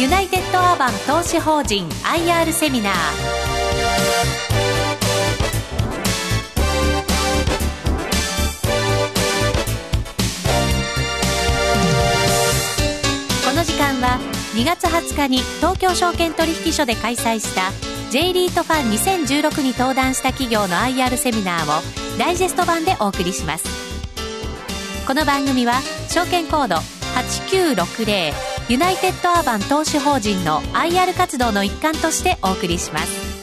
ユナイテッドアーバン投資法人 IR セミナー。この時間は2月20日に東京証券取引所で開催した J リートファン2016に登壇した企業の IR セミナーをダイジェスト版でお送りします。この番組は証券コード8960ユナイテッドアーバン投資法人の IR 活動の一環としてお送りします。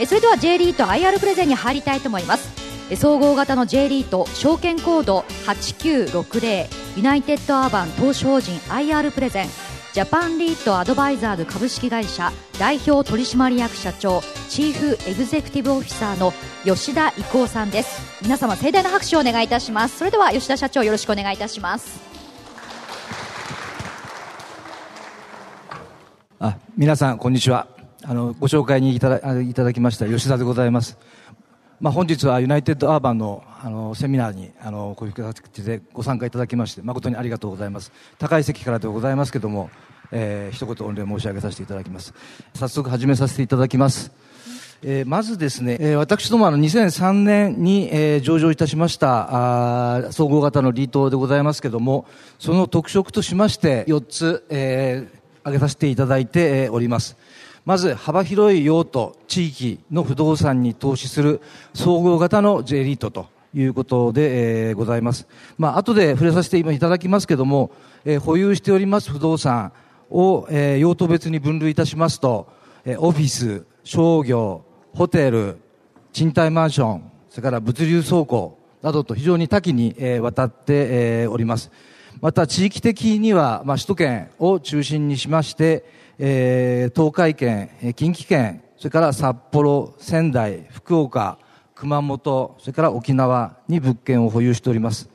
えそれでは J リート IR プレゼンに入りたいと思います。え総合型の J リート証券コード8960ユナイテッドアーバン投資法人 IR プレゼン。ジャパンリートアドバイザーズ株式会社代表取締役社長チーフエグゼクティブオフィサーの吉田伊光さんです。皆様盛大な拍手をお願いいたします。それでは吉田社長よろしくお願いいたします。皆さんこんにちは。あのご紹介にいただいただきました吉田でございます。まあ、本日はユナイテッドアーバンのあのセミナーにあのこういう形でご参加いただきまして誠にありがとうございます。高い席からでございますけども、えー、一言御礼申し上げさせていただきます。早速始めさせていただきます。えー、まずですね、えー、私どもあの2003年に、えー、上場いたしましたあ総合型のリートでございますけどもその特色としまして4つ、えー、挙げさせていただいておりますまず幅広い用途、地域の不動産に投資する総合型の J リートということで、えー、ございます。まあ、後で触れさせていただきますけども、えー、保有しております不動産を、えー、用途別に分類いたしますと、え、オフィス、商業、ホテル、賃貸マンション、それから物流倉庫などと非常に多岐に、えー、渡って、え、おります。また地域的には、まあ、首都圏を中心にしまして、えー、東海圏、近畿圏、それから札幌、仙台、福岡、熊本、それから沖縄に物件を保有しております。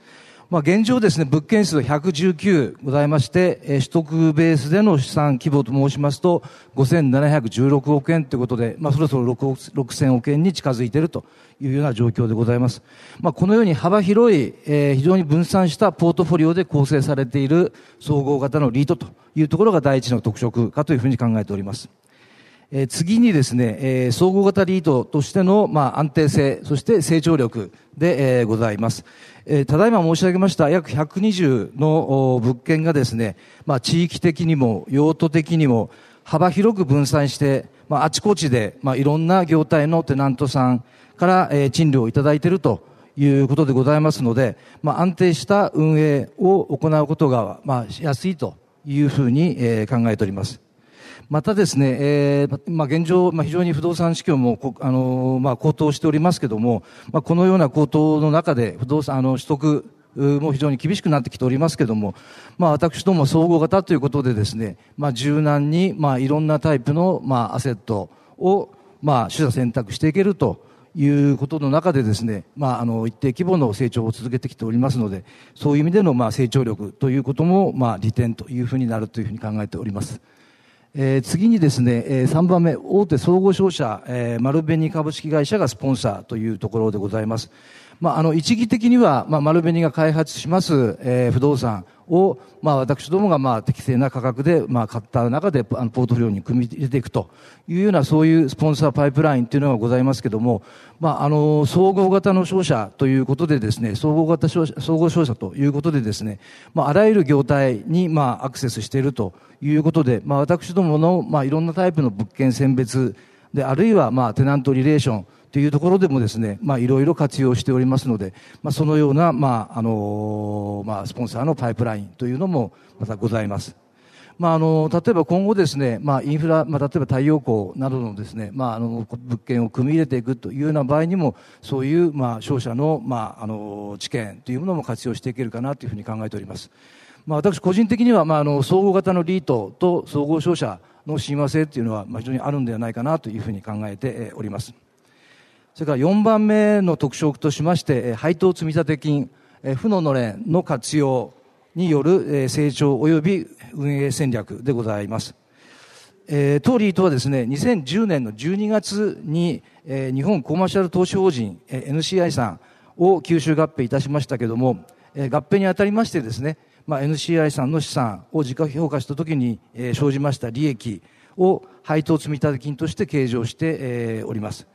まあ、現状ですね、物件数119ございまして、えー、取得ベースでの資産規模と申しますと、5716億円ということで、まあ、そろそろ6000億円に近づいているというような状況でございます。まあ、このように幅広い、えー、非常に分散したポートフォリオで構成されている総合型のリートというところが第一の特色かというふうに考えております。えー、次にですね、えー、総合型リードとしての、まあ、安定性、そして成長力で、えー、ございます。えー、ただいま申し上げました約120の物件がですね、まあ、地域的にも用途的にも幅広く分散して、まあ、あちこちで、まあ、いろんな業態のテナントさんから、えー、賃料をいただいているということでございますので、まあ、安定した運営を行うことが、まあ、しやすいというふうに、えー、考えております。またですね、えー、まあ、現状、まあ、非常に不動産市況も、あのまあ、高騰しておりますけども、まあ、このような高騰の中で、不動産、あの、取得、も非常に厳しくなってきておりますけども、まあ、私ども総合型ということでですね、まあ、柔軟に、まあ、いろんなタイプの、まあ、アセットを、まあ、取捨選択していけるということの中でですね、まあ、あの、一定規模の成長を続けてきておりますので、そういう意味での、まあ、成長力ということも、まあ、利点というふうになるというふうに考えております。えー、次にですね、えー、3番目、大手総合商社、えー、丸紅株式会社がスポンサーというところでございます。まあ、あの、一義的には、まあ、丸紅が開発します、えー、不動産を、まあ、私どもが、まあ、適正な価格で、まあ、買った中で、あの、ポートフォリオに組み入れていくというような、そういうスポンサーパイプラインというのがございますけども、まあ、あの、総合型の商社ということでですね、総合型商社、総合商社ということでですね、まあ、あらゆる業態に、まあ、アクセスしているということで、まあ、私どもの、まあ、いろんなタイプの物件選別で、あるいは、まあ、テナントリレーション、というところでもですね、まあ、いろいろ活用しておりますので、まあ、そのような、まあ、あの、まあ、スポンサーのパイプラインというのも、またございます。まあ、あの、例えば今後ですね、まあ、インフラ、まあ、例えば太陽光などのですね、まあ、あの、物件を組み入れていくというような場合にも、そういう、まあ、商社の、まあ、あの、知見というものも活用していけるかなというふうに考えております。まあ、私個人的には、まあ、あの、総合型のリートと総合商社の親和性というのは、まあ、非常にあるんではないかなというふうに考えております。それから4番目の特徴としまして、配当積立金、負ののれんの活用による成長及び運営戦略でございます。えー、リートはですね、2010年の12月に、え、日本コマーシャル投資法人、え、NCI さんを吸収合併いたしましたけれども、え、合併にあたりましてですね、まあ、NCI さんの資産を自家評価したときに、え、生じました利益を配当積立金として計上して、えー、おります。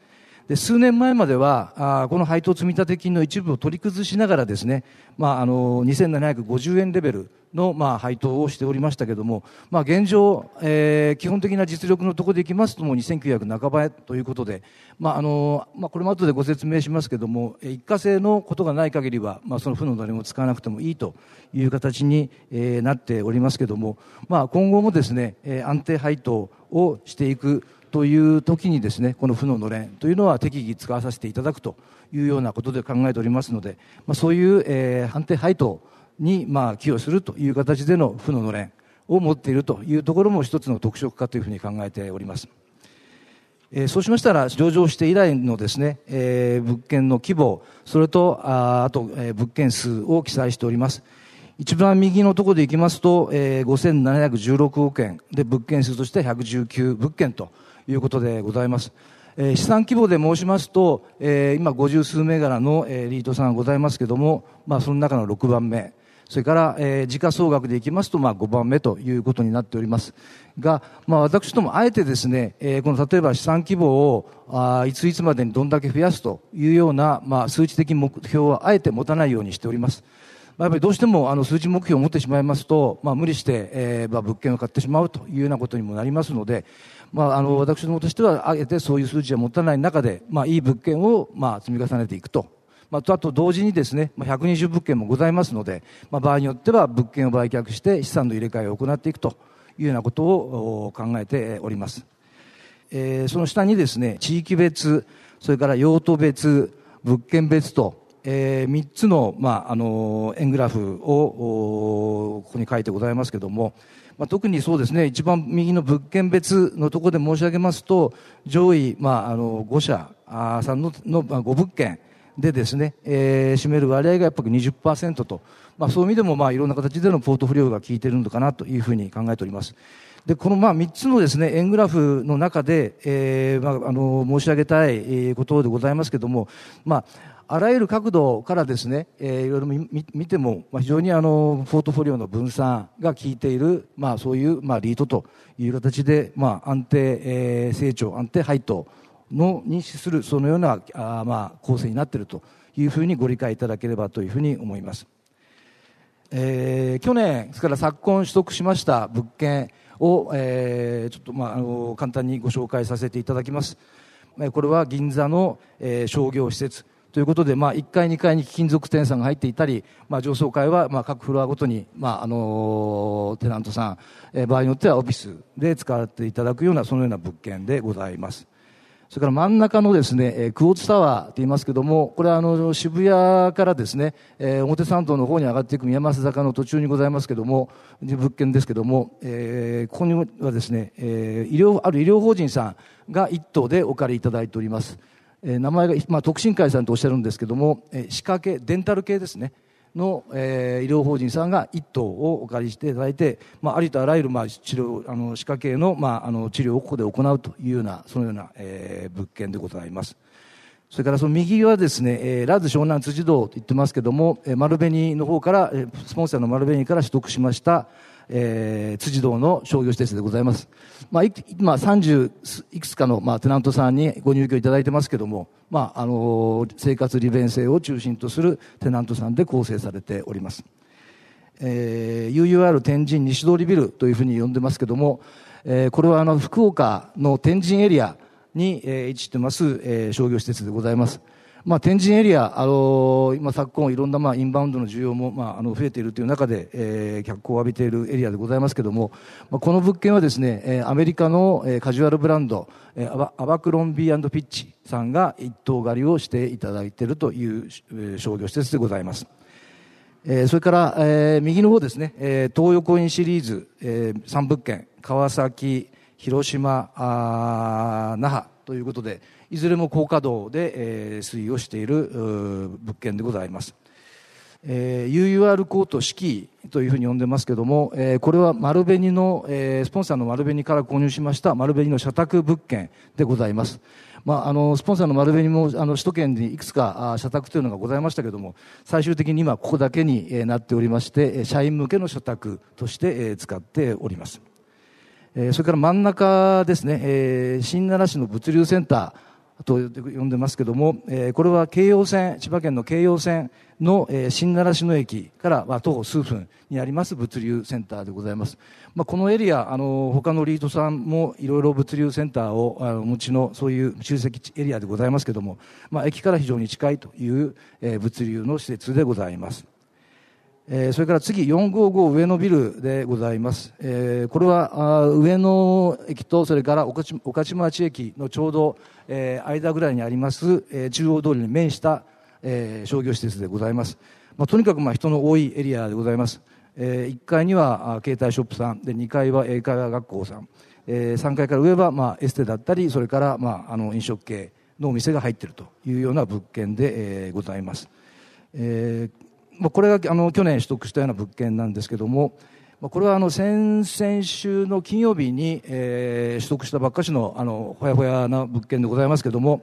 で数年前まではあこの配当積立金の一部を取り崩しながらですね、まあ、あの2750円レベルの、まあ、配当をしておりましたけれども、まあ、現状、えー、基本的な実力のところでいきますともう2900半ばということで、まああのまあ、これも後でご説明しますけれども一過性のことがない限りは、まあ、その負の誰も使わなくてもいいという形に、えー、なっておりますけれども、まあ、今後もですね、えー、安定配当をしていくという時にですねこの負ののれんというのは適宜使わさせていただくというようなことで考えておりますので、まあ、そういう、えー、判定配当にまあ寄与するという形での負ののれんを持っているというところも一つの特色かというふうに考えております。えー、そうしましたら上場して以来のですね、えー、物件の規模それとああと、えー、物件数を記載しております。一番右のところでいきますと、えー、5716億円で物件数として119物件ということでございます。えー、資産規模で申しますと、えー、今50数銘柄の、えー、リートさんがございますけれども、まあ、その中の6番目。それから、えー、時価総額でいきますと、まあ、5番目ということになっております。が、まあ、私どもあえてですね、えー、この例えば資産規模をあいついつまでにどんだけ増やすというような、まあ、数値的目標はあえて持たないようにしております。まあ、やっぱりどうしてもあの数値目標を持ってしまいますと、まあ、無理して、えーまあ、物件を買ってしまうというようなことにもなりますので、まあ、あの私どもとしてはあえてそういう数値は持たない中で、まあ、いい物件を、まあ、積み重ねていくと。まあ、あと同時にですね、まあ、120物件もございますので、まあ、場合によっては物件を売却して資産の入れ替えを行っていくというようなことを考えております。えー、その下にですね、地域別、それから用途別、物件別と、えー、3つの、まあ、あの円グラフをここに書いてございますけれども、まあ、特にそうですね、一番右の物件別のところで申し上げますと、上位、まあ、あの5社さんのの、まあ、5物件でですね、えー、占める割合がやっぱり20%と、まあ、そういう意味でも、まあ、いろんな形でのポートフォリオが効いているのかなというふうに考えております。で、このまあ3つのですね、円グラフの中で、えー、まあ、あの、申し上げたいことでございますけれども、まあ、あらゆる角度からですね、えー、いろいろ見ても、まあ、非常にあのポートフォリオの分散が効いている、まあ、そういう、まあ、リートという形で、まあ、安定、えー、成長安定配当のに資するそのようなあ、まあ、構成になっているというふうにご理解いただければというふうに思います、えー、去年ですから昨今取得しました物件を、えー、ちょっと、まあ、あの簡単にご紹介させていただきます。これは銀座の、えー、商業施設。ということで、まあ、1階、2階に貴金属店さんが入っていたり、まあ、上層階は、まあ、各フロアごとに、まあ、あのテナントさん、えー、場合によってはオフィスで使わっていただくような、そのような物件でございます。それから真ん中のですね、えー、クォーツタワーと言いますけども、これはあの渋谷からですね、えー、表参道の方に上がっていく宮益坂の途中にございますけども、物件ですけども、えー、ここにはですね、えー、医療、ある医療法人さんが一棟でお借りいただいております。え、名前が、まあ、特進会さんとおっしゃるんですけども、えー、歯科系、デンタル系ですね。の、えー、医療法人さんが一棟をお借りしていただいて、まあ、ありとあらゆる、まあ、治療、あの、歯科系の、まあ、あの、治療をここで行うというような、そのような、えー、物件でございます。それからその右はですね、えー、ラズ湘南辻堂と言ってますけども、えー、丸紅の方から、えー、スポンサーの丸紅から取得しました、えー、辻堂の商業施設でございます。まあ、今30いくつかの、まあ、テナントさんにご入居いただいてますけども、まあ、あのー、生活利便性を中心とするテナントさんで構成されております。えー、UUR 天神西通りビルというふうに呼んでますけども、えー、これはあの、福岡の天神エリアに、えー、位置してます、えー、商業施設でございます。まあ、天神エリア、あの、今昨今いろんな、まあ、インバウンドの需要も、まあ、あの増えているという中で、えー、脚光を浴びているエリアでございますけれども、まあ、この物件はですね、えー、アメリカの、えー、カジュアルブランド、えー、アバクロンビーピッチさんが一棟借りをしていただいているという、商業施設でございます。えー、それから、えー、右の方ですね、えー、東横インシリーズ、えー、3物件、川崎、広島、あ那覇ということで、いずれも高稼働で、えー、推移をしている物件でございます。えー、UUR コート四季というふうに呼んでますけども、えー、これは丸紅の、えー、スポンサーの丸紅から購入しました丸紅の社宅物件でございます。まあ、あのスポンサーの丸紅もあの首都圏にいくつかあ社宅というのがございましたけども最終的に今ここだけになっておりまして社員向けの社宅として使っておりますそれから真ん中ですね新奈良市の物流センターと呼んでますけども、えー、これは京葉線、千葉県の京葉線の、えー、新奈良市の駅から、まあ、徒歩数分にあります物流センターでございます。まあ、このエリア、あの、他のリートさんもいろいろ物流センターをあのお持ちのそういう集積エリアでございますけども、まあ、駅から非常に近いという、えー、物流の施設でございます。えー、それから次、455上野ビルでございます。えー、これはあ上野駅と、それから御徒町駅のちょうど、えー、間ぐらいにあります、えー、中央通りに面した、えー、商業施設でございます。まあ、とにかくまあ人の多いエリアでございます。えー、1階にはあ携帯ショップさん、で2階は英会話学校さん、えー、3階から上はまあエステだったり、それからまああの飲食系のお店が入っているというような物件で、えー、ございます。えーまあ、これがあの去年取得したような物件なんですけども、まあ、これはあの先々週の金曜日に、えー、取得したばっかしのあのほやほやな物件でございますけども、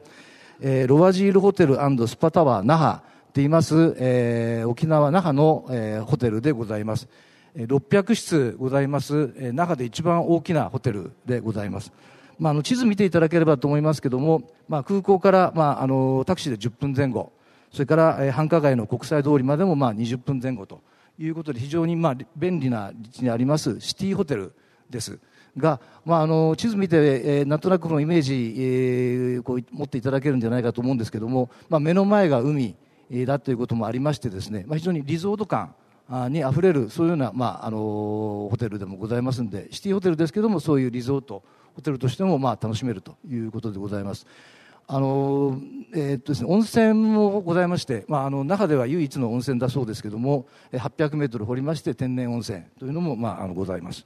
えー、ロワジールホテルスパタワー那覇と言います、えー、沖縄那覇の、えー、ホテルでございます。600室ございます、えー、那覇で一番大きなホテルでございます。まあ、あの地図見ていただければと思いますけども、まあ、空港から、まあ、あのタクシーで10分前後、それから、繁華街の国際通りまでもまあ20分前後ということで非常にまあ便利な立地にありますシティホテルですが、まあ、あの地図見て、えー、なんとなくのイメージ、えー、こう持っていただけるんじゃないかと思うんですけども、まあ、目の前が海だということもありましてですね、まあ、非常にリゾート感にあふれるそういうような、まあ、あのホテルでもございますんでシティホテルですけどもそういうリゾートホテルとしてもまあ楽しめるということでございます。あのえー、っとですね、温泉もございまして、まあ、あの中では唯一の温泉だそうですけども800メートル掘りまして天然温泉というのも、まあ、あのございます、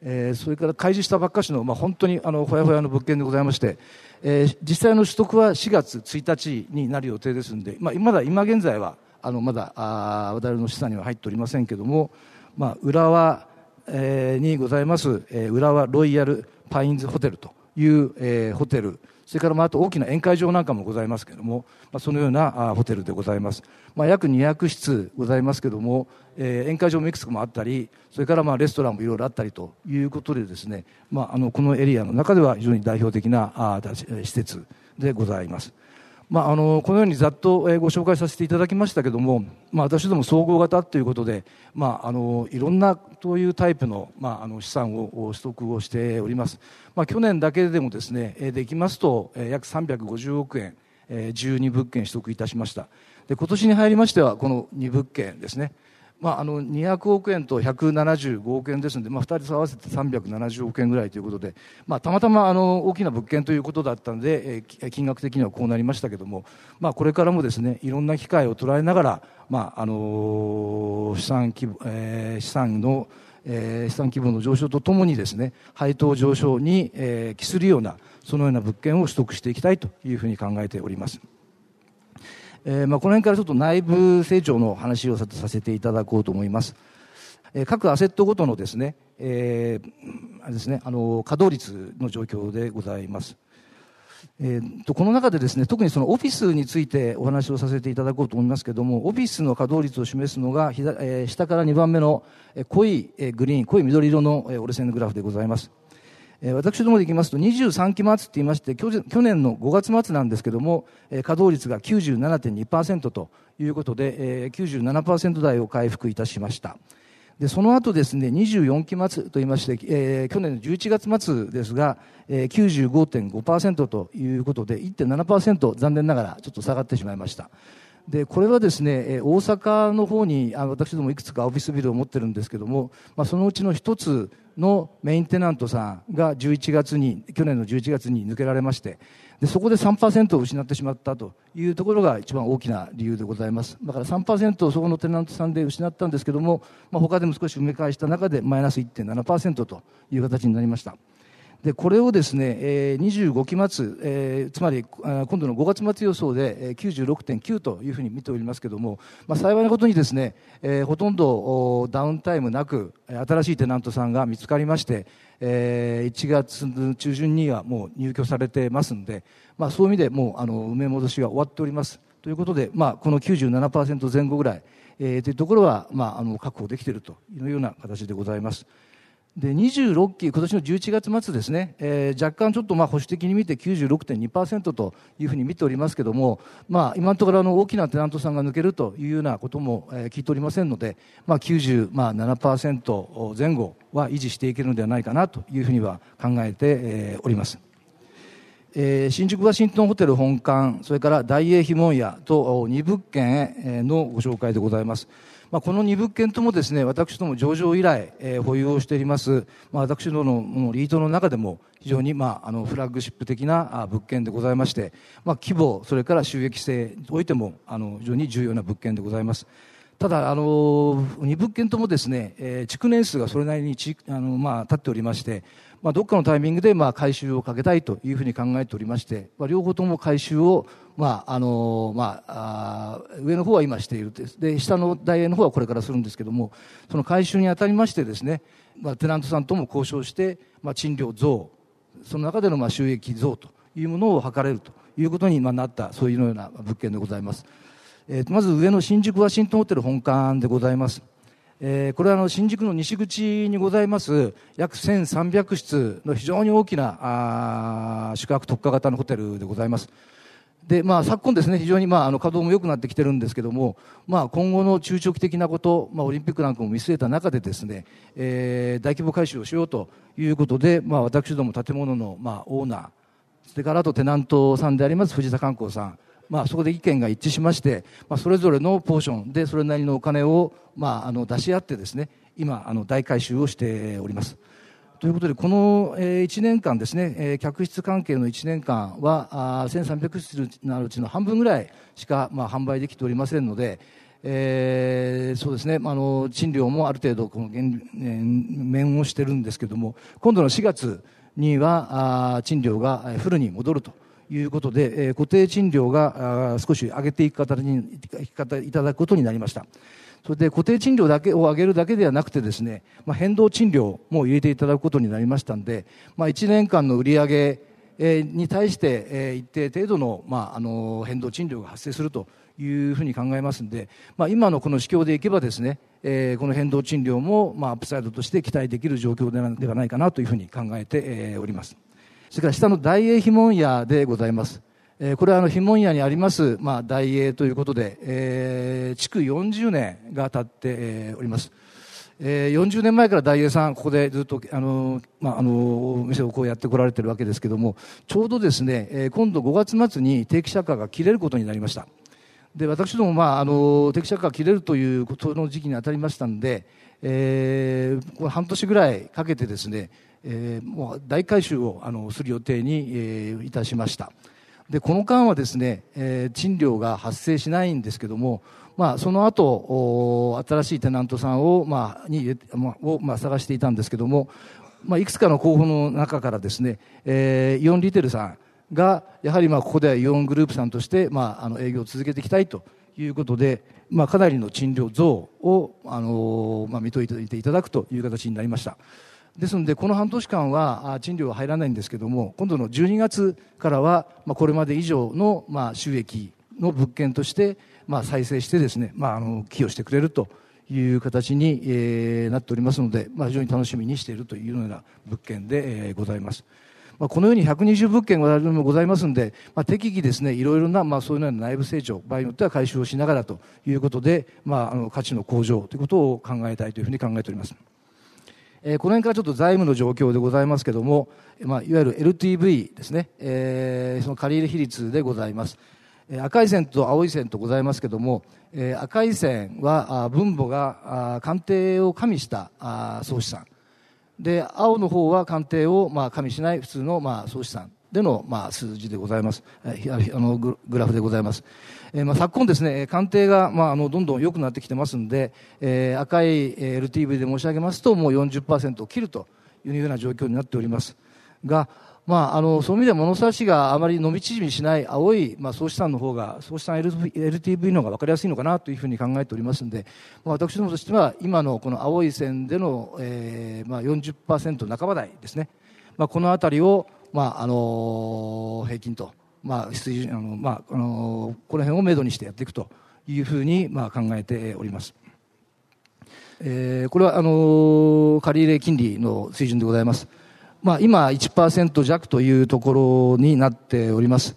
えー、それから開示したばっかしの、まあ、本当にあのほやほやの物件でございまして、えー、実際の取得は4月1日になる予定ですので、まあ、まだ今現在はあのまだあ我々の資産には入っておりませんけども、まあ、浦和、え、にございます、えー、浦和ロイヤルパインズホテルという、えー、ホテルそれからまああと大きな宴会場なんかもございますけれども、まあ、そのようなあホテルでございます、まあ、約200室ございますけれども、えー、宴会場もいくつかもあったりそれからまあレストランもいろいろあったりということでですね、まあ、あのこのエリアの中では非常に代表的なあ施設でございます。まあ、あのこのようにざっと、えご紹介させていただきましたけども、まあ、私ども総合型ということで、まあ、あのいろんなというタイプの,、まあ、あの資産を取得をしております、まあ、去年だけでもですねできますと約350億円12物件取得いたしました。で今年に入りましてはこの2物件ですね。まあ、あの200億円と175億円ですので、まあ、2人合わせて370億円ぐらいということで、まあ、たまたまあの大きな物件ということだったので、えー、金額的にはこうなりましたけども、まあ、これからもですねいろんな機会を捉えながら、まああの、資産規模、えー、資産のえー、資産規模の上昇とともにですね配当上昇に、えー、帰するようなそのような物件を取得していきたいというふうに考えております。えーまあ、この辺からちょっと内部成長の話をさせていただこうと思います。えー、各アセットごとのですね、えー、あれですね、あの稼働率の状況でございます。えーと、この中でですね特にそのオフィスについてお話をさせていただこうと思いますけどもオフィスの稼働率を示すのが、えー、下から2番目の濃いグリーン濃い緑色の折れ線のグラフでございます。私どもでいきますと23期末って言いまして去年の5月末なんですけども稼働率が97.2%ということで97%台を回復いたしました。でその後ですね24期末と言いまして、えー、去年の11月末ですが、えー、95.5%ということで1.7%残念ながらちょっと下がってしまいました。でこれはですね大阪の方にあ私どもいくつかオフィスビルを持ってるんですけども、まあ、そのうちの一つのメインテナントさんが11月に去年の11月に抜けられましてでそこで3%を失ってしまったというところが一番大きな理由でございます。だから3%をそこのテナントさんで失ったんですけども、まあ、他でも少し埋め返した中でマイナス1.7%という形になりました。でこれをですね、えー、25期末、えー、つまり今度の5月末予想で96.9というふうに見ておりますけれども、まあ、幸いなことにですね、えー、ほとんどダウンタイムなく新しいテナントさんが見つかりまして、えー、1月中旬にはもう入居されてますので、まあ、そういう意味でもうあの埋め戻しが終わっておりますということで、まあ、この97%前後ぐらい、えー、というところは、まあ、あの確保できているというような形でございます。で26期、今年の11月末ですね、えー、若干ちょっとまあ保守的に見て96.2%というふうに見ておりますけれども、まあ、今のところあの大きなテナントさんが抜けるというようなことも、聞いておりませんので、まあ、97%前後は維持していけるのではないかなというふうには考えて、おります。えー、新宿ワシントンホテル本館、それから大英碑門屋と2物件のご紹介でございます。まあ、この2物件ともですね、私ども上場以来、えー、保有をしております、まあ、私どものリートの中でも非常に、まあ、あのフラッグシップ的な物件でございまして、まあ、規模、それから収益性においてもあの非常に重要な物件でございます。ただ、あの2物件ともですね、えー、築年数がそれなりにちあの、まあ、経っておりまして、まあ、どっかのタイミングで、まあ、回収をかけたいというふうに考えておりまして、まあ、両方とも回収を、まああのまあ、上の方は今しているですで下の大英の方はこれからするんですけどもその回収にあたりましてですね、まあ、テナントさんとも交渉して、まあ、賃料増その中でのまあ収益増というものを図れるということになったそういうような物件でございます、えー、まず上の新宿ワシントンホテル本館でございますえー、これはあの新宿の西口にございます約1300室の非常に大きなあ宿泊特化型のホテルでございます。でまあ、昨今ですね、非常にまああの稼働も良くなってきてるんですけども、まあ、今後の中長期的なこと、まあ、オリンピックなんかも見据えた中でですね、えー、大規模改修をしようということで、まあ、私ども建物のまあオーナー、それからあとテナントさんであります藤田観光さん、まあ、そこで意見が一致しまして、まあ、それぞれのポーションでそれなりのお金を、まあ、あの出し合ってですね今あの大改修をしております。ということで、この1年間ですね、客室関係の1年間は、1300室のうちの半分ぐらいしか、販売できておりませんので、えー、そうですね、あの賃料もある程度この減免をしてるんですけども、今度の4月には賃料がフルに戻るということで、固定賃料が少し上げていく形にいただくことになりました。それで固定賃料だけを上げるだけではなくてですね、まあ、変動賃料も入れていただくことになりましたんで、まあ、1年間の売り上げに対して一定程度の,、まあ、あの変動賃料が発生するというふうに考えますんで、まあ、今のこの市況でいけばですね、この変動賃料も、まあ、アップサイドとして期待できる状況ではないかなというふうに考えております。それから下の大英碑文屋でございます。えー、これはあの碑文屋にあります、まあ、大英ということで、えー、築40年が経って、えー、おります。えー、40年前から大英さん、ここでずっと、あの、まあ、あの、お店をこうやってこられてるわけですけども、ちょうどですね、えー、今度5月末に定期借家が切れることになりました。で、私ども、まあ、あの、定期借家が切れるということの時期に当たりましたんで、えー、これ半年ぐらいかけてですね、えー、もう大改修をあのする予定に、えー、いたしましたでこの間はですね、えー、賃料が発生しないんですけども、まあ、その後新しいテナントさんを,、まあ、にまあを、まあ、探していたんですけども、まあ、いくつかの候補の中からですね、えー、イオンリテルさんがやはりまあここではイオングループさんとして、まあ、あの営業を続けていきたいということで、まあ、かなりの賃料増を、あのまあ、見といていただくという形になりました。ですので、この半年間は賃料は入らないんですけども、今度の12月からは、まあ、これまで以上の、まあ、収益の物件として、まあ、再生してですね、まあ、あの寄与してくれるという形に、えー、なっておりますので、まあ、非常に楽しみにしているというような物件で、ございます。まあ、このように120物件もございますので、まあ、適宜ですね、いろいろな、まあ、そういうような内部成長、場合によっては回収をしながらということで、まあ、あの価値の向上ということを考えたいというふうに考えております。えー、この辺からちょっと財務の状況でございますけども、まあ、いわゆる LTV ですね、えー、その借入比率でございます。えー、赤い線と青い線とございますけれども、えー、赤い線は分母があ鑑定を加味した総資産。で、青の方は鑑定を、まあ、加味しない普通の、まあ、総資産での、まあ、数字でございます。あのグラフでございます。えー、まあ、昨今ですね、鑑定が、まあ、あの、どんどん良くなってきてますんで、えー、赤い LTV で申し上げますと、もう40%を切るというような状況になっております。が、まあ、あの、そういう意味では物差しがあまり伸び縮みしない青い、まあ、総資産の方が、総資産 LTV の方が分かりやすいのかなというふうに考えておりますので、まあ、私どもとしては、今のこの青い線での、えー、まあ40%半ば台ですね。まあ、このあたりを、まあ、あの、平均と、まあ、水準、あの、まあ、あの、この辺をめどにしてやっていくというふうに、まあ、考えております。えー、これは、あの、借入金利の水準でございます。まあ、今1%弱というところになっております。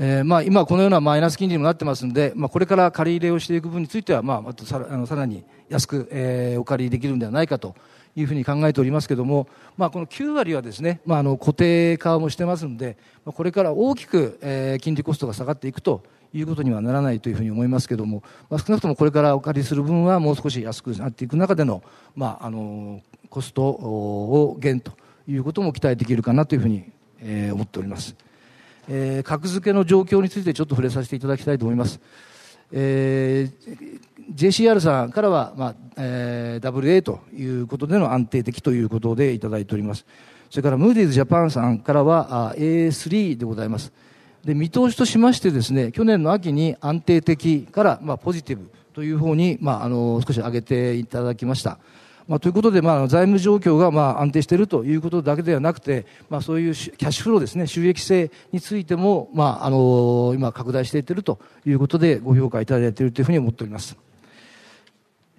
えー、まあ今このようなマイナス金利にもなってますんで、まあこれから借り入れをしていく分については、まあまたさらあのさらに安く、えー、お借りできるんではないかというふうに考えておりますけれども、まあこの9割はですね、まああの固定化もしてますんで、これから大きく、え、金利コストが下がっていくということにはならないというふうに思いますけれども、まあ少なくともこれからお借りする分はもう少し安くなっていく中での、まああの、コストを減と。いうことも期待できるかなというふうに、え、思っております。えー、格付けの状況についてちょっと触れさせていただきたいと思います。えー、JCR さんからは、まあえー、WA ということでの安定的ということでいただいております。それからムーディーズジャパンさんからはあ A3 でございます。で見通しとしましてですね去年の秋に安定的から、まあ、ポジティブという方に、まあ、あの少し上げていただきました。まあ、ということで、まあ、財務状況がまあ安定しているということだけではなくて、まあ、そういうキャッシュフローですね、収益性についても、まあ、あの今拡大していっているということでご評価いただいているというふうに思っております。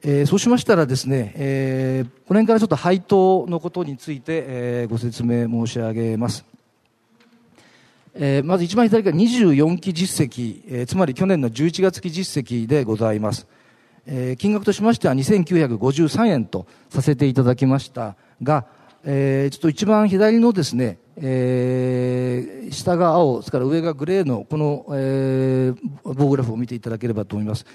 えー、そうしましたらですね、えー、この辺からちょっと配当のことについて、えー、ご説明申し上げます。えー、まず一番左から24期実績、えー、つまり去年の11月期実績でございます。えー、金額としましては2953円とさせていただきましたが、えー、ちょっと一番左のですね、えー、下が青、それから上がグレーのこの、えー、棒グラフを見ていただければと思います。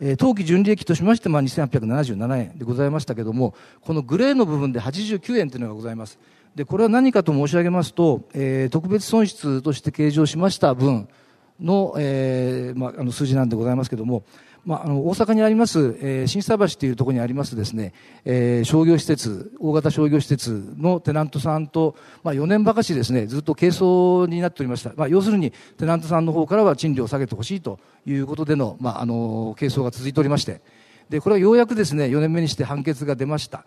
え、当期純利益としまして、まあ、2877円でございましたけれども、このグレーの部分で89円というのがございます。で、これは何かと申し上げますと、えー、特別損失として計上しました分の、えー、まあ、あの数字なんでございますけれども、まあ、あの大阪にあります、えー、新橋というところにありますですね、えー、商業施設、大型商業施設のテナントさんと、まあ、4年ばかしですね、ずっと係争になっておりました。まあ、要するに、テナントさんの方からは賃料を下げてほしいということでの、まあ、あの、係争が続いておりまして、で、これはようやくですね、4年目にして判決が出ました。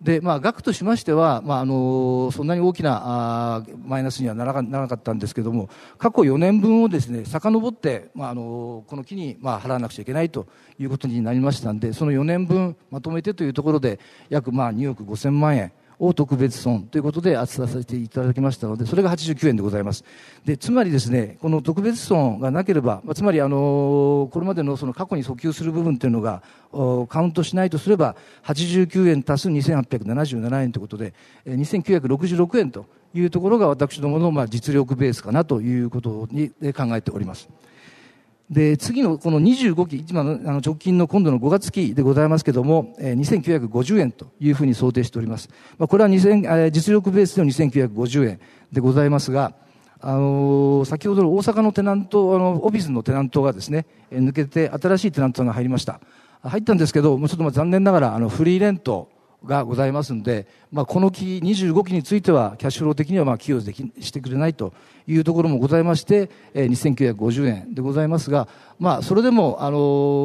で、まあ、額としましては、まあ、あの、そんなに大きな、あマイナスにはならなかったんですけども、過去4年分をですね、遡って、まあ、あの、この期に、まあ、払わなくちゃいけないということになりましたんで、その4年分まとめてというところで、約、まあ、2億5000万円、を特別損ということで扱わせていただきましたので、それが89円でございます。で、つまりですね、この特別損がなければ、つまりあの、これまでのその過去に訴求する部分というのが、カウントしないとすれば、89円足す2877円ということで、2966円というところが私どものまあ実力ベースかなということに考えております。で、次のこの25期、今のあの直近の今度の5月期でございますけども、えー、2950円というふうに想定しております。まあ、これは2000、え、実力ベースでの2950円でございますが、あのー、先ほどの大阪のテナント、あの、オフィスのテナントがですね、えー、抜けて新しいテナントが入りました。入ったんですけど、もうちょっとまあ残念ながら、あの、フリーレント、がございますので、まあ、この期、25期については、キャッシュフロー的にはまあ寄与できしてくれないというところもございまして、えー、2950円でございますが、まあ、それでも、あの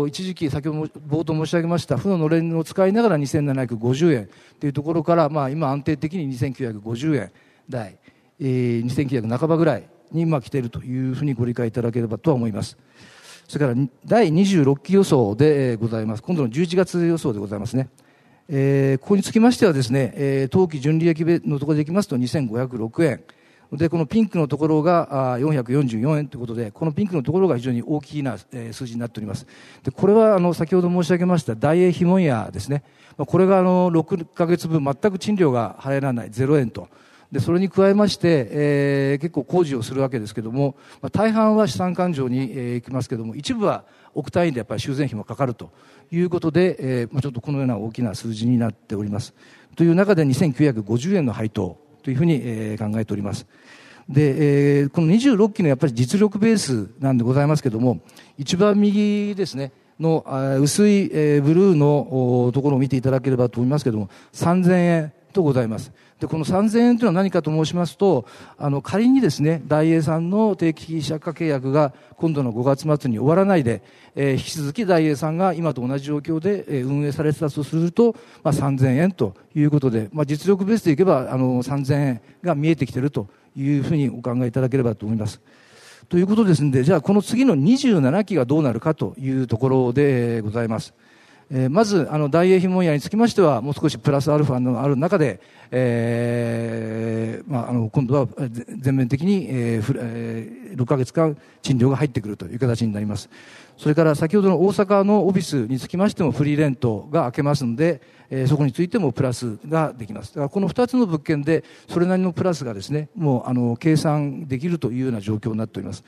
ー、一時期、先ほど冒頭申し上げました、負ののれんを使いながら2750円というところから、まあ、今安定的に2950円台、えー、2900半ばぐらいに今来ているというふうにご理解いただければとは思います。それから第26期予想でございます。今度の11月予想でございますね。えー、ここにつきましてはですね、えー、当期純利益のところでいきますと2506円。で、このピンクのところが444円ということで、このピンクのところが非常に大きな、数字になっております。で、これはあの、先ほど申し上げました大英ひもん屋ですね。これがあの、6ヶ月分全く賃料が入らない0円と。で、それに加えまして、えー、結構工事をするわけですけども、まあ、大半は資産勘定に、えー、行きますけども、一部は億単位でやっぱり修繕費もかかるということで、えーまあ、ちょっとこのような大きな数字になっております。という中で2950円の配当というふうに、えー、考えております。で、えー、この26期のやっぱり実力ベースなんでございますけども、一番右ですね、の薄い、えー、ブルーのところを見ていただければと思いますけども、3000円とございます。で、この3000円というのは何かと申しますと、あの、仮にですね、大英さんの定期借家契約が今度の5月末に終わらないで、えー、引き続き大英さんが今と同じ状況で、え、運営されてたとすると、まあ、3000円ということで、まあ、実力ベースでいけば、あの、3000円が見えてきてるというふうにお考えいただければと思います。ということですので、じゃあこの次の27期がどうなるかというところでございます。えー、まず、あの、大英ひも屋につきましては、もう少しプラスアルファのある中で、えー、まあ、あの、今度は全面的に、えーえー、6ヶ月間賃料が入ってくるという形になります。それから先ほどの大阪のオフィスにつきましてもフリーレントが開けますので、えー、そこについてもプラスができます。だからこの2つの物件でそれなりのプラスがですね、もうあの計算できるというような状況になっております。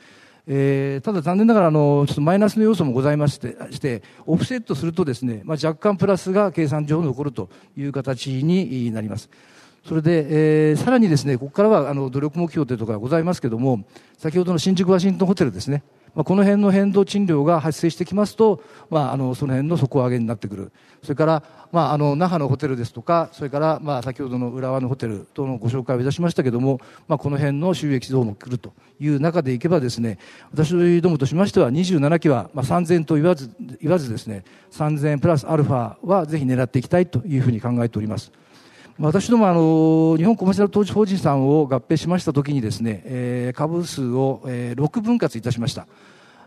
えー、ただ残念ながらあのちょっとマイナスの要素もございましてしてオフセットするとですね、まあ、若干プラスが計算上残るという形になります。それで、えー、さらにですね、ここからはあの努力目標というところがございますけれども、先ほどの新宿ワシントンホテルですね、まあ、この辺の変動賃料が発生してきますと、まあ、あのその辺の底上げになってくる、それから、まあ、あの那覇のホテルですとか、それから、まあ、先ほどの浦和のホテル等のご紹介をいたしましたけれども、まあ、この辺の収益増も来るという中でいけばですね、私どもとしましては、27期は、まあ、3000と言わず言わずですね、3000プラスアルファはぜひ狙っていきたいというふうに考えております。私どもあの日本コマーシャル投資法人さんを合併しましたときにですね、えー、株数を、えー、6分割いたしました。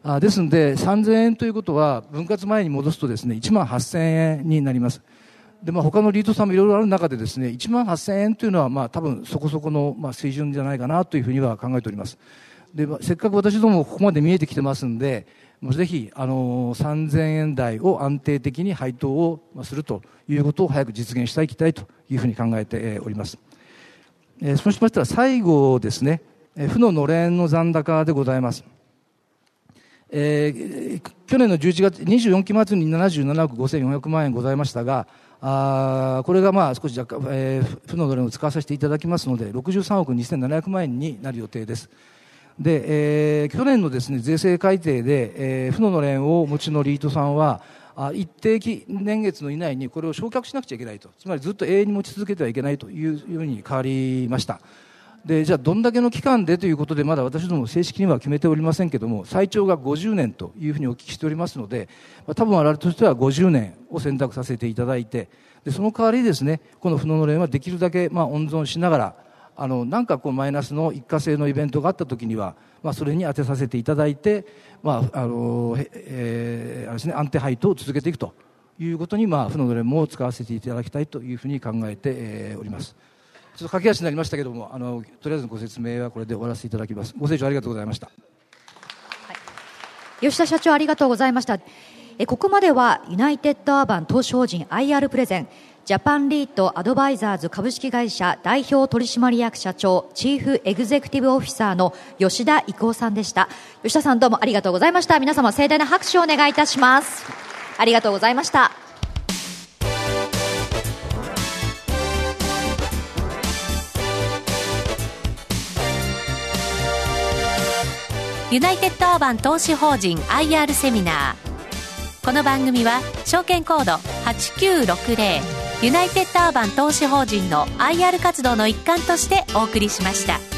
あですので、3000円ということは、分割前に戻すとですね、1万8000円になります。で、まあ、他のリートさんもいろいろある中でですね、1万8000円というのは、まあ、多分そこそこの、まあ、水準じゃないかなというふうには考えております。で、せっかく私どもここまで見えてきてますんで、もうぜひ、あの、3000円台を安定的に配当をするということを早く実現していきたいというふうに考えております。えー、そうしましたら最後ですね、えー、負ののれんの残高でございます。えー、去年の11月24期末に77億5400万円ございましたが、あこれがまあ少し若干、えー、負ののれんを使わさせていただきますので、63億2700万円になる予定です。で、えー、去年のですね、税制改定で、えー、負ののれんをお持ちのリートさんは、あ一定期年月の以内にこれを償却しなくちゃいけないと。つまりずっと永遠に持ち続けてはいけないというように変わりました。で、じゃあどんだけの期間でということでまだ私ども正式には決めておりませんけども、最長が50年というふうにお聞きしておりますので、まあ、多分我々としては50年を選択させていただいて、で、その代わりですね、この負ののれんはできるだけまあ温存しながら、あのなんかこうマイナスの一過性のイベントがあったときには、まあ、それに当てさせていただいて、まああのえーあれですね、安定配当を続けていくということに、まあ、負ののれんも使わせていただきたいというふうに考えて、えー、おります。ちょっと駆け足になりましたけれどもあの、とりあえずご説明はこれで終わらせていただきます。ご清聴ありがとうございました。はい、吉田社長ありがとうございました。えここまではユナイテッドアーバン投資法人 IR プレゼンジャパンリートアドバイザーズ株式会社代表取締役社長チーフエグゼクティブオフィサーの吉田郁夫さんでした。吉田さんどうもありがとうございました。皆様盛大な拍手をお願いいたします。ありがとうございました。ユナイテッドアーバン投資法人 IR セミナー。この番組は証券コード8960ユナイテッドアーバン投資法人の IR 活動の一環としてお送りしました。